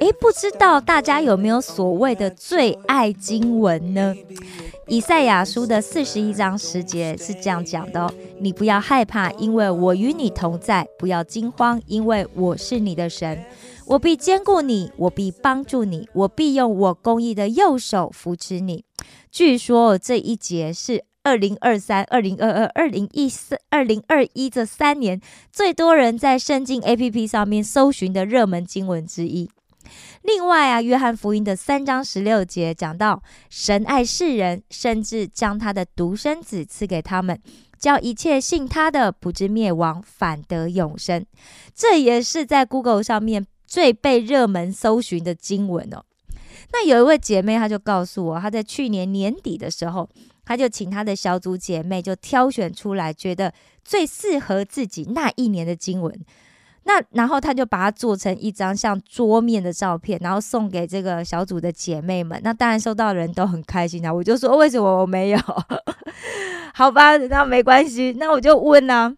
诶，不知道大家有没有所谓的最爱经文呢？以赛亚书的四十一章十节是这样讲的哦：你不要害怕，因为我与你同在；不要惊慌，因为我是你的神。我必兼顾你，我必帮助你，我必用我公义的右手扶持你。据说这一节是二零二三、二零二二、二零一四、二零二一这三年最多人在圣经 APP 上面搜寻的热门经文之一。另外啊，约翰福音的三章十六节讲到，神爱世人，甚至将他的独生子赐给他们，叫一切信他的不至灭亡，反得永生。这也是在 Google 上面最被热门搜寻的经文哦。那有一位姐妹，她就告诉我，她在去年年底的时候，她就请她的小组姐妹就挑选出来，觉得最适合自己那一年的经文。那然后她就把它做成一张像桌面的照片，然后送给这个小组的姐妹们。那当然收到的人都很开心啊。我就说为什么我没有？好吧，那没关系。那我就问呢、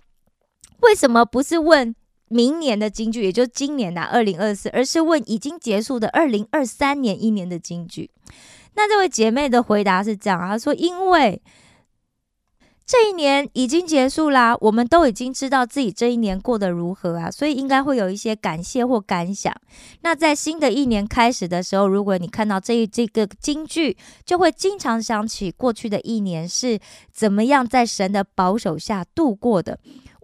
为什么不是问明年的京剧，也就是今年的二零二四，而是问已经结束的二零二三年一年的京剧？那这位姐妹的回答是这样，她说：“因为这一年已经结束啦，我们都已经知道自己这一年过得如何啊，所以应该会有一些感谢或感想。那在新的一年开始的时候，如果你看到这一这个京剧，就会经常想起过去的一年是怎么样在神的保守下度过的。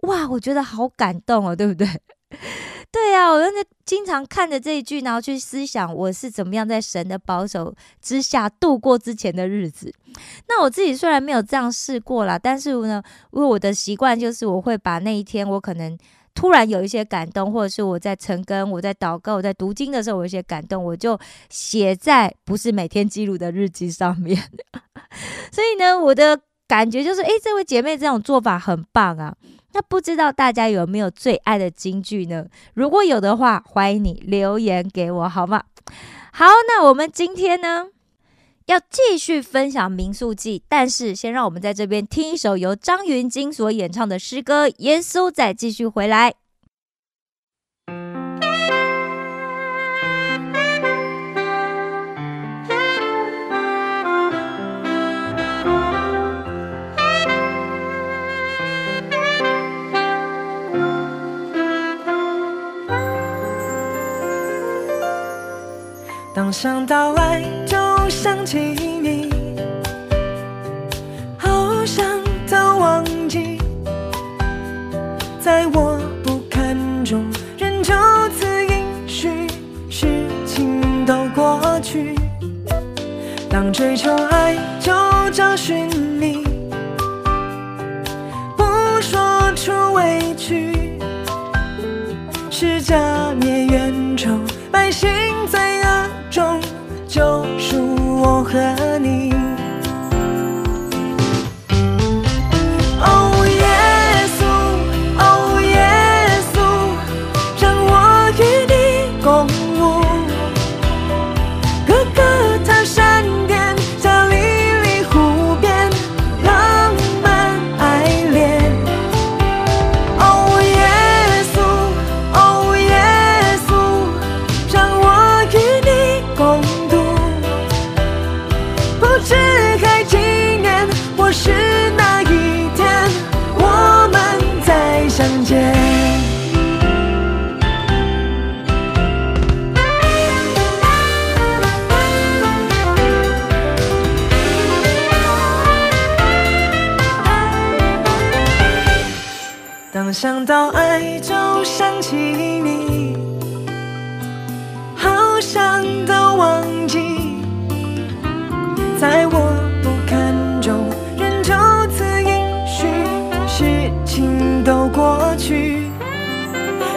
哇，我觉得好感动哦，对不对？”对啊、我那经常看着这一句，然后去思想我是怎么样在神的保守之下度过之前的日子。那我自己虽然没有这样试过啦，但是呢，因为我的习惯就是我会把那一天我可能突然有一些感动，或者是我在晨更、我在祷告、我在读经的时候，我有些感动，我就写在不是每天记录的日记上面。所以呢，我的感觉就是，诶，这位姐妹这种做法很棒啊。那不知道大家有没有最爱的京剧呢？如果有的话，欢迎你留言给我，好吗？好，那我们今天呢要继续分享《民宿记》，但是先让我们在这边听一首由张芸京所演唱的诗歌《耶稣》，再继续回来。当想到爱，就想起你，好想都忘记，在我不堪中，人就此允许事情都过去。当追求爱，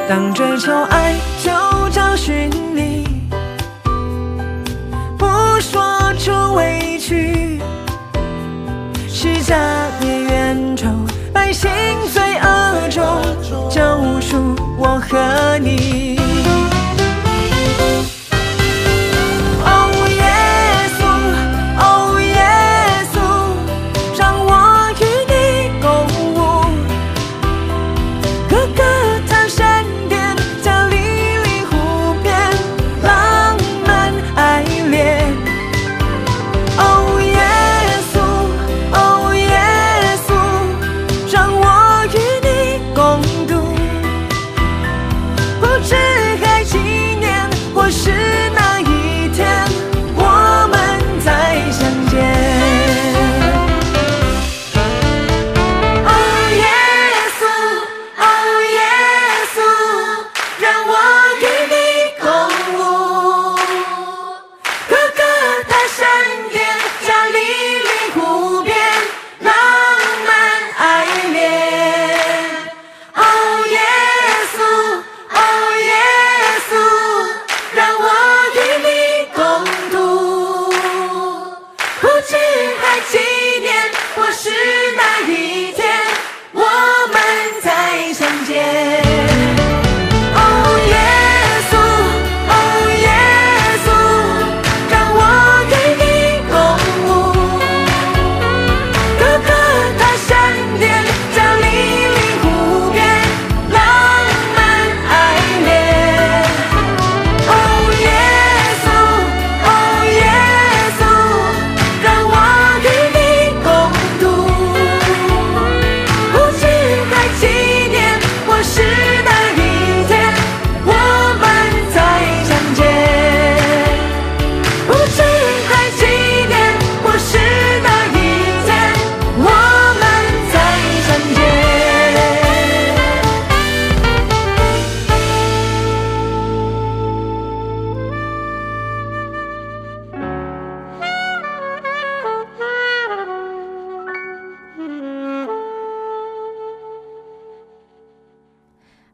当追求爱就找寻你不说出委屈是家的冤仇百姓罪恶中救赎我和你。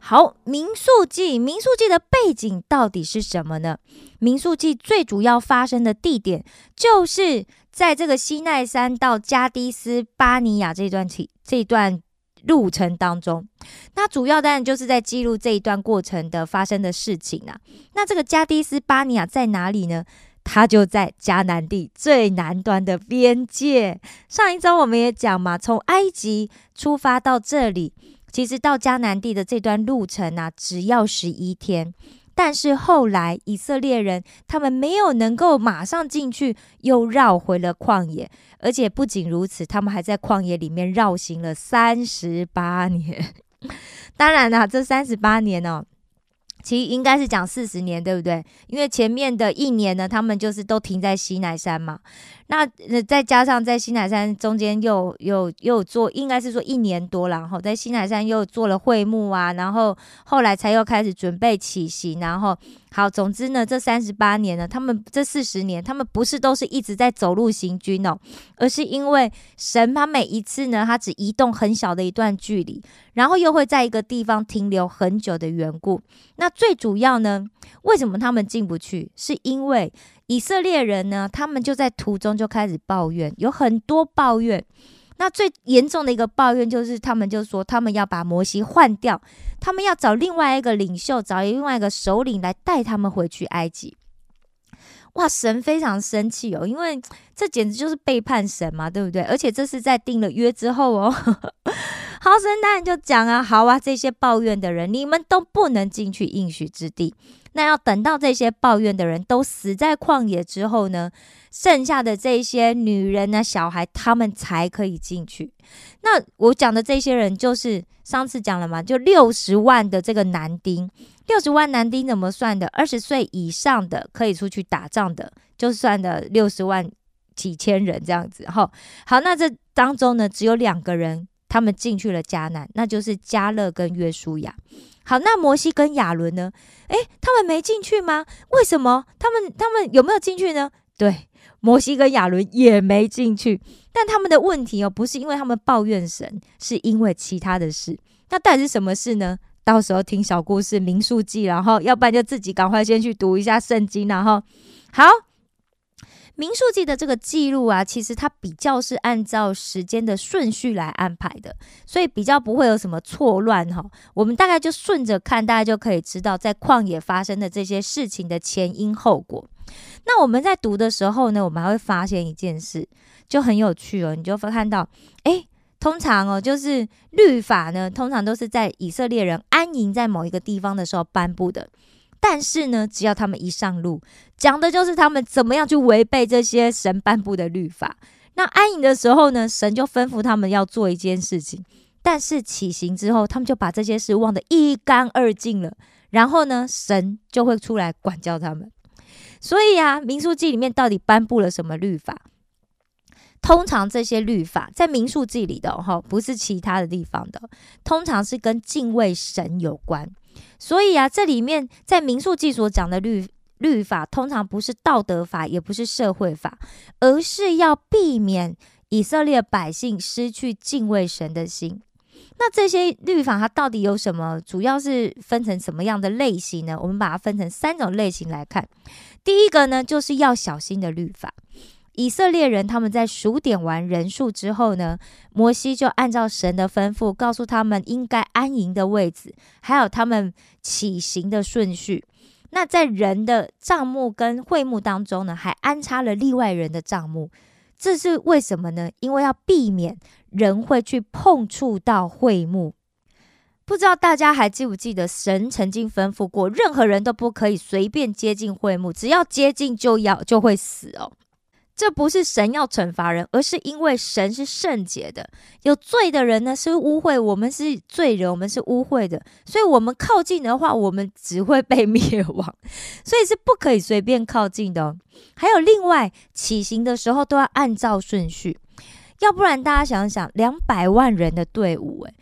好，民宿记，民宿记的背景到底是什么呢？民宿记最主要发生的地点就是在这个西奈山到加的斯巴尼亚这段起这段路程当中，那主要当然就是在记录这一段过程的发生的事情啊。那这个加的斯巴尼亚在哪里呢？它就在迦南地最南端的边界。上一周我们也讲嘛，从埃及出发到这里，其实到迦南地的这段路程啊，只要十一天。但是后来以色列人他们没有能够马上进去，又绕回了旷野，而且不仅如此，他们还在旷野里面绕行了三十八年。当然啦、这三十八年哦。其实应该是讲四十年，对不对？因为前面的一年呢，他们就是都停在西乃山嘛。那呃，再加上在西乃山中间又又又做，应该是说一年多，然后在西乃山又做了会幕啊，然后后来才又开始准备起行，然后好，总之呢，这三十八年呢，他们这四十年，他们不是都是一直在走路行军哦，而是因为神他每一次呢，他只移动很小的一段距离，然后又会在一个地方停留很久的缘故。那最主要呢，为什么他们进不去？是因为以色列人呢，他们就在途中就开始抱怨，有很多抱怨。那最严重的一个抱怨就是，他们就说他们要把摩西换掉，他们要找另外一个领袖，找另外一个首领来带他们回去埃及。哇，神非常生气哦，因为这简直就是背叛神嘛，对不对？而且这是在定了约之后哦。好，神当然就讲啊，好啊，这些抱怨的人，你们都不能进去应许之地。那要等到这些抱怨的人都死在旷野之后呢，剩下的这些女人呢、小孩，他们才可以进去。那我讲的这些人，就是上次讲了嘛，就六十万的这个男丁，六十万男丁怎么算的？二十岁以上的可以出去打仗的，就算的六十万几千人这样子。哈，好，那这当中呢，只有两个人他们进去了迦南，那就是加勒跟约书亚。好，那摩西跟亚伦呢？诶，他们没进去吗？为什么？他们他们有没有进去呢？对，摩西跟亚伦也没进去。但他们的问题哦，不是因为他们抱怨神，是因为其他的事。那到底是什么事呢？到时候听小故事《民数记》，然后要不然就自己赶快先去读一下圣经，然后好。民数记的这个记录啊，其实它比较是按照时间的顺序来安排的，所以比较不会有什么错乱哈。我们大概就顺着看，大家就可以知道在旷野发生的这些事情的前因后果。那我们在读的时候呢，我们还会发现一件事，就很有趣哦。你就会看到，诶，通常哦，就是律法呢，通常都是在以色列人安营在某一个地方的时候颁布的。但是呢，只要他们一上路，讲的就是他们怎么样去违背这些神颁布的律法。那安营的时候呢，神就吩咐他们要做一件事情，但是起行之后，他们就把这些事忘得一干二净了。然后呢，神就会出来管教他们。所以啊，民数记里面到底颁布了什么律法？通常这些律法在民数记里的哈，不是其他的地方的，通常是跟敬畏神有关。所以啊，这里面在民数记所讲的律律法，通常不是道德法，也不是社会法，而是要避免以色列百姓失去敬畏神的心。那这些律法它到底有什么？主要是分成什么样的类型呢？我们把它分成三种类型来看。第一个呢，就是要小心的律法。以色列人他们在数点完人数之后呢，摩西就按照神的吩咐，告诉他们应该安营的位置，还有他们起行的顺序。那在人的帐幕跟会幕当中呢，还安插了例外人的帐幕。这是为什么呢？因为要避免人会去碰触到会幕。不知道大家还记不记得，神曾经吩咐过，任何人都不可以随便接近会幕，只要接近就要就会死哦。这不是神要惩罚人，而是因为神是圣洁的。有罪的人呢是污秽，我们是罪人，我们是污秽的，所以我们靠近的话，我们只会被 灭亡，所以是不可以随便靠近的。还有另外，起行的时候都要按照顺序，要不然大家想想，两百万人的队伍，诶，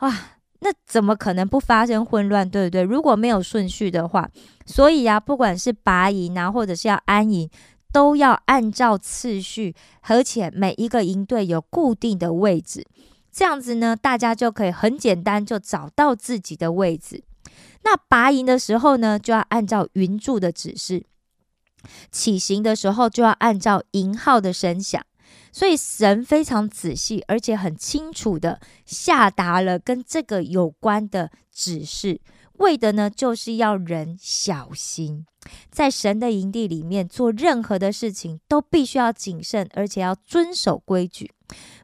哇，那怎么可能不发生混乱，对不对？如果没有顺序的话，所以呀，不管是拔营啊，或者是要安营。都要按照次序，而且每一个营队有固定的位置，这样子呢，大家就可以很简单就找到自己的位置。那拔营的时候呢，就要按照云柱的指示；起行的时候就要按照营号的声响。所以神非常仔细，而且很清楚的下达了跟这个有关的指示。为的呢，就是要人小心，在神的营地里面做任何的事情，都必须要谨慎，而且要遵守规矩。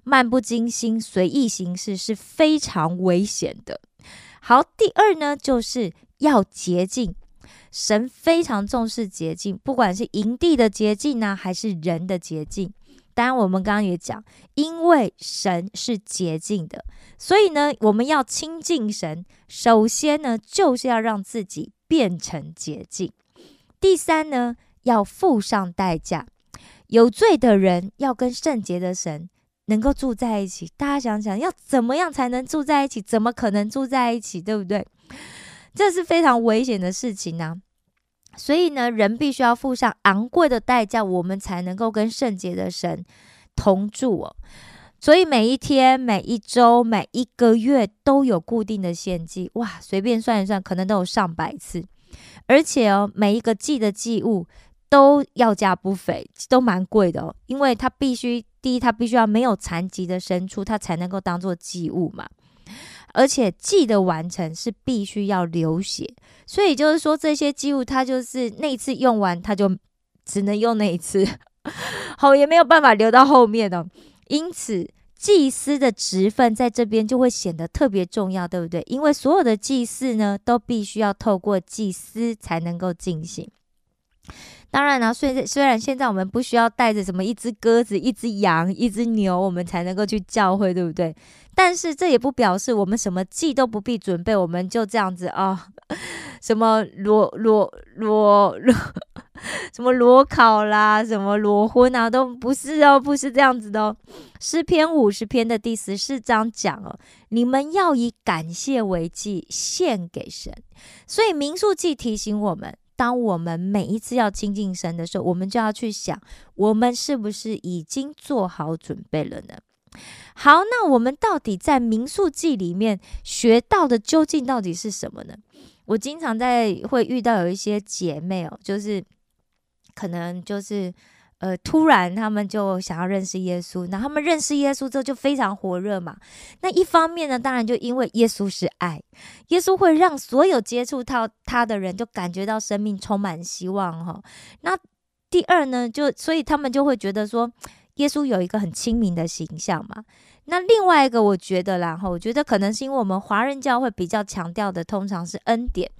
漫不经心、随意行事是非常危险的。好，第二呢，就是要洁净。神非常重视洁净，不管是营地的洁净呢，还是人的洁净。当然，我们刚刚也讲，因为神是洁净的，所以呢，我们要亲近神。首先呢，就是要让自己变成洁净。第三呢，要付上代价。有罪的人要跟圣洁的神能够住在一起。大家想想，要怎么样才能住在一起？怎么可能住在一起？对不对？这是非常危险的事情呢。所以呢，人必须要付上昂贵的代价，我们才能够跟圣洁的神同住哦。所以每一天、每一周、每一个月都有固定的献祭，哇，随便算一算，可能都有上百次。而且哦，每一个祭的祭物都要价不菲，都蛮贵的哦，因为它必须第一，它必须要没有残疾的牲畜，它才能够当做祭物嘛。而且祭的完成是必须要流血，所以就是说这些祭物它就是那一次用完，它就只能用那一次，好也没有办法留到后面的。因此祭司的职分在这边就会显得特别重要，对不对？因为所有的祭祀呢，都必须要透过祭司才能够进行。当然了，虽然虽然现在我们不需要带着什么一只鸽子、一只羊、一只牛，我们才能够去教会，对不对？但是这也不表示我们什么祭都不必准备，我们就这样子啊，什么裸裸裸裸，什么裸考啦，什么裸婚啊，都不是哦，不是这样子的哦。诗篇五十篇的第十四章讲哦，你们要以感谢为祭献给神。所以民数记提醒我们。当我们每一次要亲近神的时候，我们就要去想，我们是不是已经做好准备了呢？好，那我们到底在民宿记里面学到的究竟到底是什么呢？我经常在会遇到有一些姐妹哦，就是可能就是呃，突然他们就想要认识耶稣，那他们认识耶稣之后就非常火热嘛。那一方面呢，当然就因为耶稣是爱，耶稣会让所有接触到他的人就感觉到生命充满希望哈。那第二呢，就所以他们就会觉得说，耶稣有一个很亲民的形象嘛。那另外一个，我觉得啦哈，我觉得可能是因为我们华人教会比较强调的通常是恩典。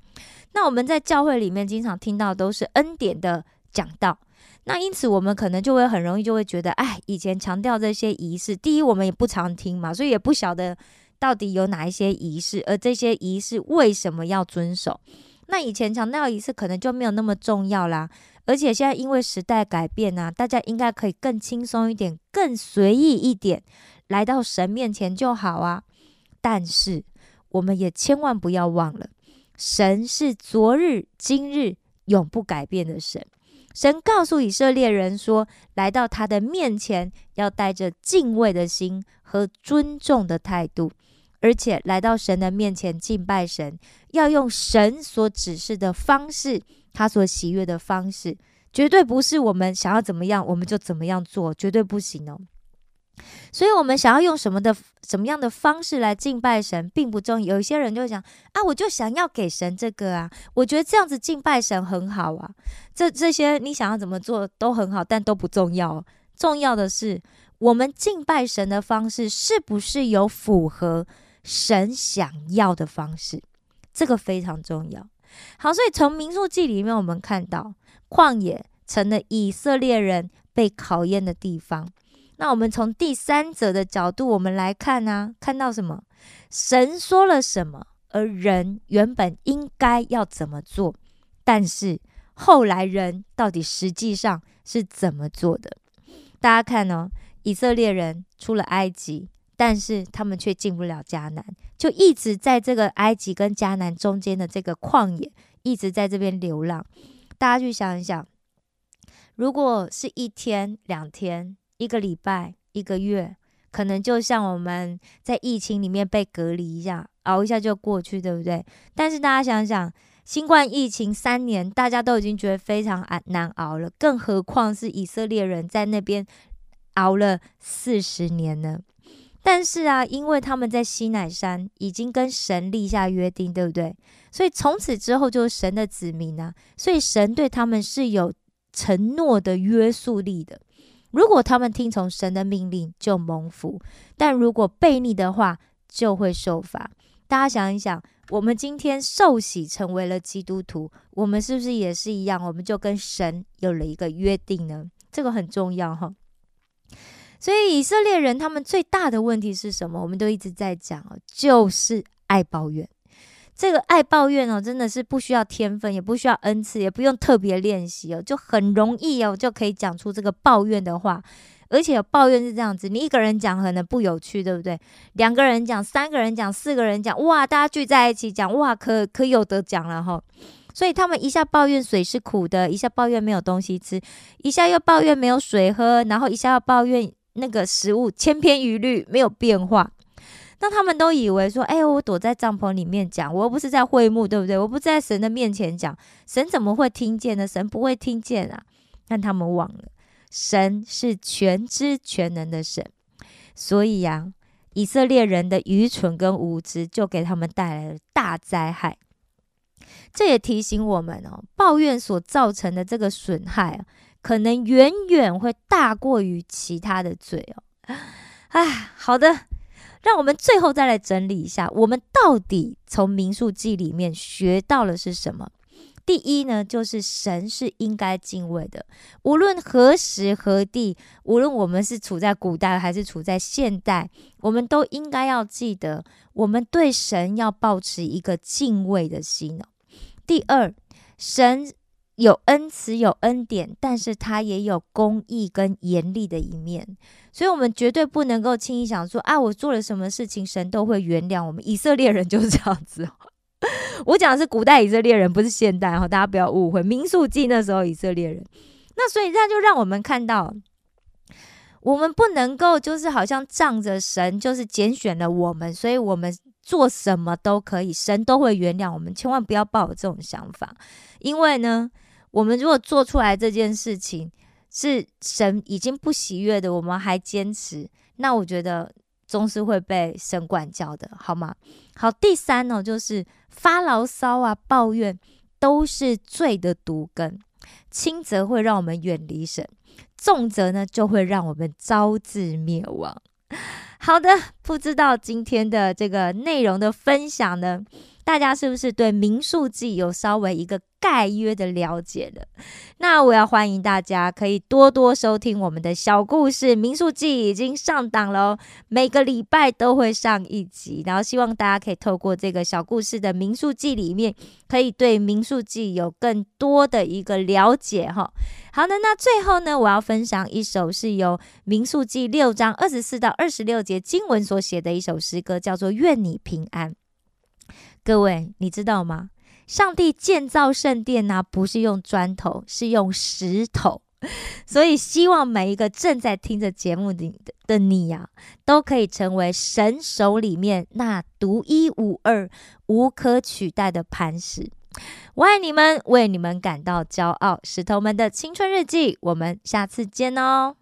那我们在教会里面经常听到都是恩典的讲道，那因此我们可能就会很容易就会觉得，哎，以前强调这些仪式，第一我们也不常听嘛，所以也不晓得到底有哪一些仪式，而这些仪式为什么要遵守？那以前强调仪式可能就没有那么重要啦。而且现在因为时代改变啊，大家应该可以更轻松一点，更随意一点，来到神面前就好啊。但是我们也千万不要忘了。神是昨日、今日永不改变的神。神告诉以色列人说：“来到他的面前，要带着敬畏的心和尊重的态度，而且来到神的面前敬拜神，要用神所指示的方式，他所喜悦的方式，绝对不是我们想要怎么样我们就怎么样做，绝对不行哦。”所以，我们想要用什么的、什么样的方式来敬拜神，并不重要。有一些人就会讲：“啊，我就想要给神这个啊，我觉得这样子敬拜神很好啊。”这这些你想要怎么做都很好，但都不重要。重要的是，我们敬拜神的方式是不是有符合神想要的方式？这个非常重要。好，所以从民数记里面，我们看到旷野成了以色列人被考验的地方。那我们从第三者的角度，我们来看呢，看到什么？神说了什么，而人原本应该要怎么做？但是后来人到底实际上是怎么做的？大家看哦，以色列人出了埃及，但是他们却进不了迦南，就一直在这个埃及跟迦南中间的这个旷野，一直在这边流浪。大家去想一想，如果是一天两天。一个礼拜、一个月，可能就像我们在疫情里面被隔离一样，熬一下就过去，对不对？但是大家想想，新冠疫情三年，大家都已经觉得非常难难熬了，更何况是以色列人在那边熬了四十年呢？但是啊，因为他们在西乃山已经跟神立下约定，对不对？所以从此之后就是神的子民啊，所以神对他们是有承诺的约束力的。如果他们听从神的命令，就蒙福；但如果悖逆的话，就会受罚。大家想一想，我们今天受洗成为了基督徒，我们是不是也是一样？我们就跟神有了一个约定呢？这个很重要哈。所以以色列人他们最大的问题是什么？我们都一直在讲哦，就是爱抱怨。这个爱抱怨哦，真的是不需要天分，也不需要恩赐，也不用特别练习哦，就很容易哦，就可以讲出这个抱怨的话。而且抱怨是这样子，你一个人讲可能不有趣，对不对？两个人讲，三个人讲，四个人讲，哇，大家聚在一起讲，哇，可可有得讲了哈。所以他们一下抱怨水是苦的，一下抱怨没有东西吃，一下又抱怨没有水喝，然后一下又抱怨那个食物千篇一律，没有变化。那他们都以为说，哎，我躲在帐篷里面讲，我又不是在会幕，对不对？我不在神的面前讲，神怎么会听见呢？神不会听见啊！但他们忘了，神是全知全能的神，所以呀，以色列人的愚蠢跟无知就给他们带来了大灾害。这也提醒我们哦，抱怨所造成的这个损害啊，可能远远会大过于其他的罪哦。哎，好的。让我们最后再来整理一下，我们到底从民数记里面学到了是什么？第一呢，就是神是应该敬畏的，无论何时何地，无论我们是处在古代还是处在现代，我们都应该要记得，我们对神要保持一个敬畏的心。第二，神。有恩慈，有恩典，但是他也有公义跟严厉的一面，所以我们绝对不能够轻易想说啊，我做了什么事情，神都会原谅我们。以色列人就是这样子，我讲的是古代以色列人，不是现代哈，大家不要误会。民数记那时候以色列人，那所以这样就让我们看到，我们不能够就是好像仗着神就是拣选了我们，所以我们做什么都可以，神都会原谅我们，千万不要抱有这种想法，因为呢。我们如果做出来这件事情，是神已经不喜悦的，我们还坚持，那我觉得总是会被神管教的，好吗？好，第三呢，就是发牢骚啊、抱怨，都是罪的毒根，轻则会让我们远离神，重则呢就会让我们招致灭亡。好的，不知道今天的这个内容的分享呢，大家是不是对民宿记有稍微一个概约的了解了？那我要欢迎大家可以多多收听我们的小故事民宿记已经上档喽，每个礼拜都会上一集，然后希望大家可以透过这个小故事的民宿记里面，可以对民宿记有更多的一个了解哈。好的，那最后呢，我要分享一首是由民宿记六章二十四到二十六节经文所写的一首诗歌，叫做《愿你平安》。各位，你知道吗？上帝建造圣殿呢、不是用砖头，是用石头。所以，希望每一个正在听着节目的的你呀、都可以成为神手里面那独一无二、无可取代的磐石。我爱你们，为你们感到骄傲。石头们的青春日记，我们下次见哦。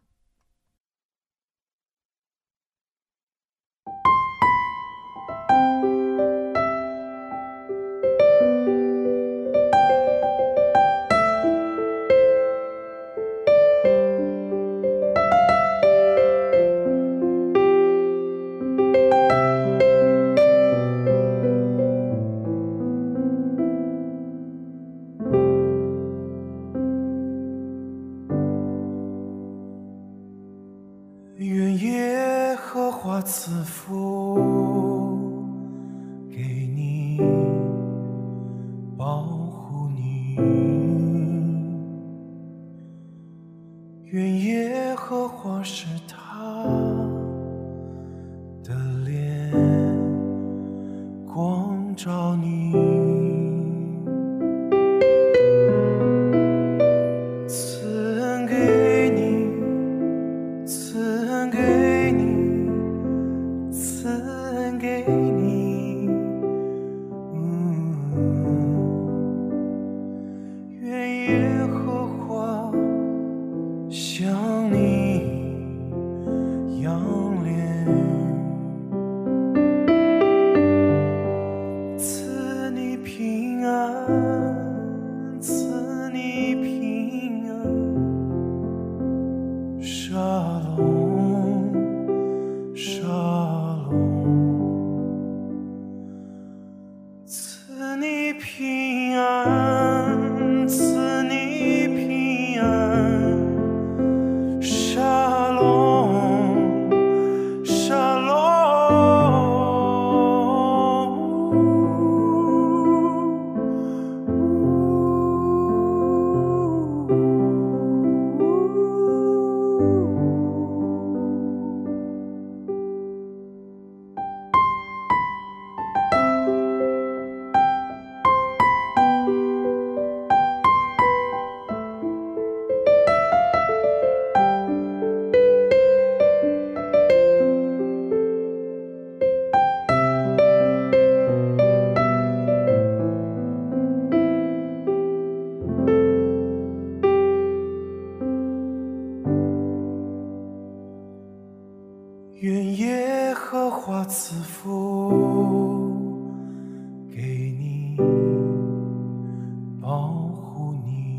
恩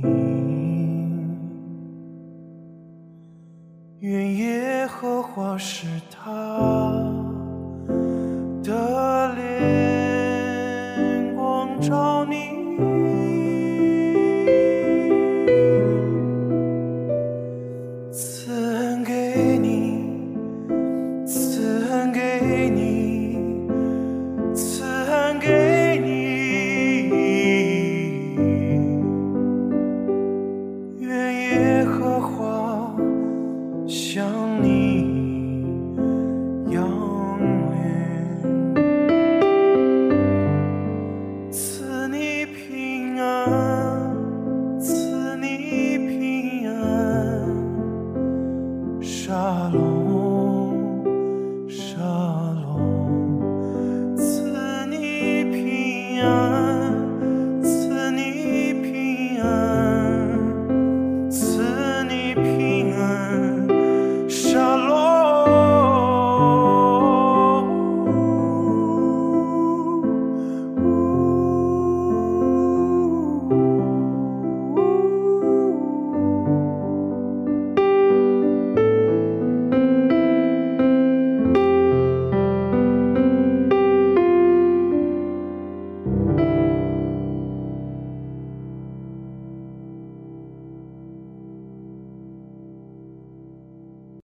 你。愿耶和华是他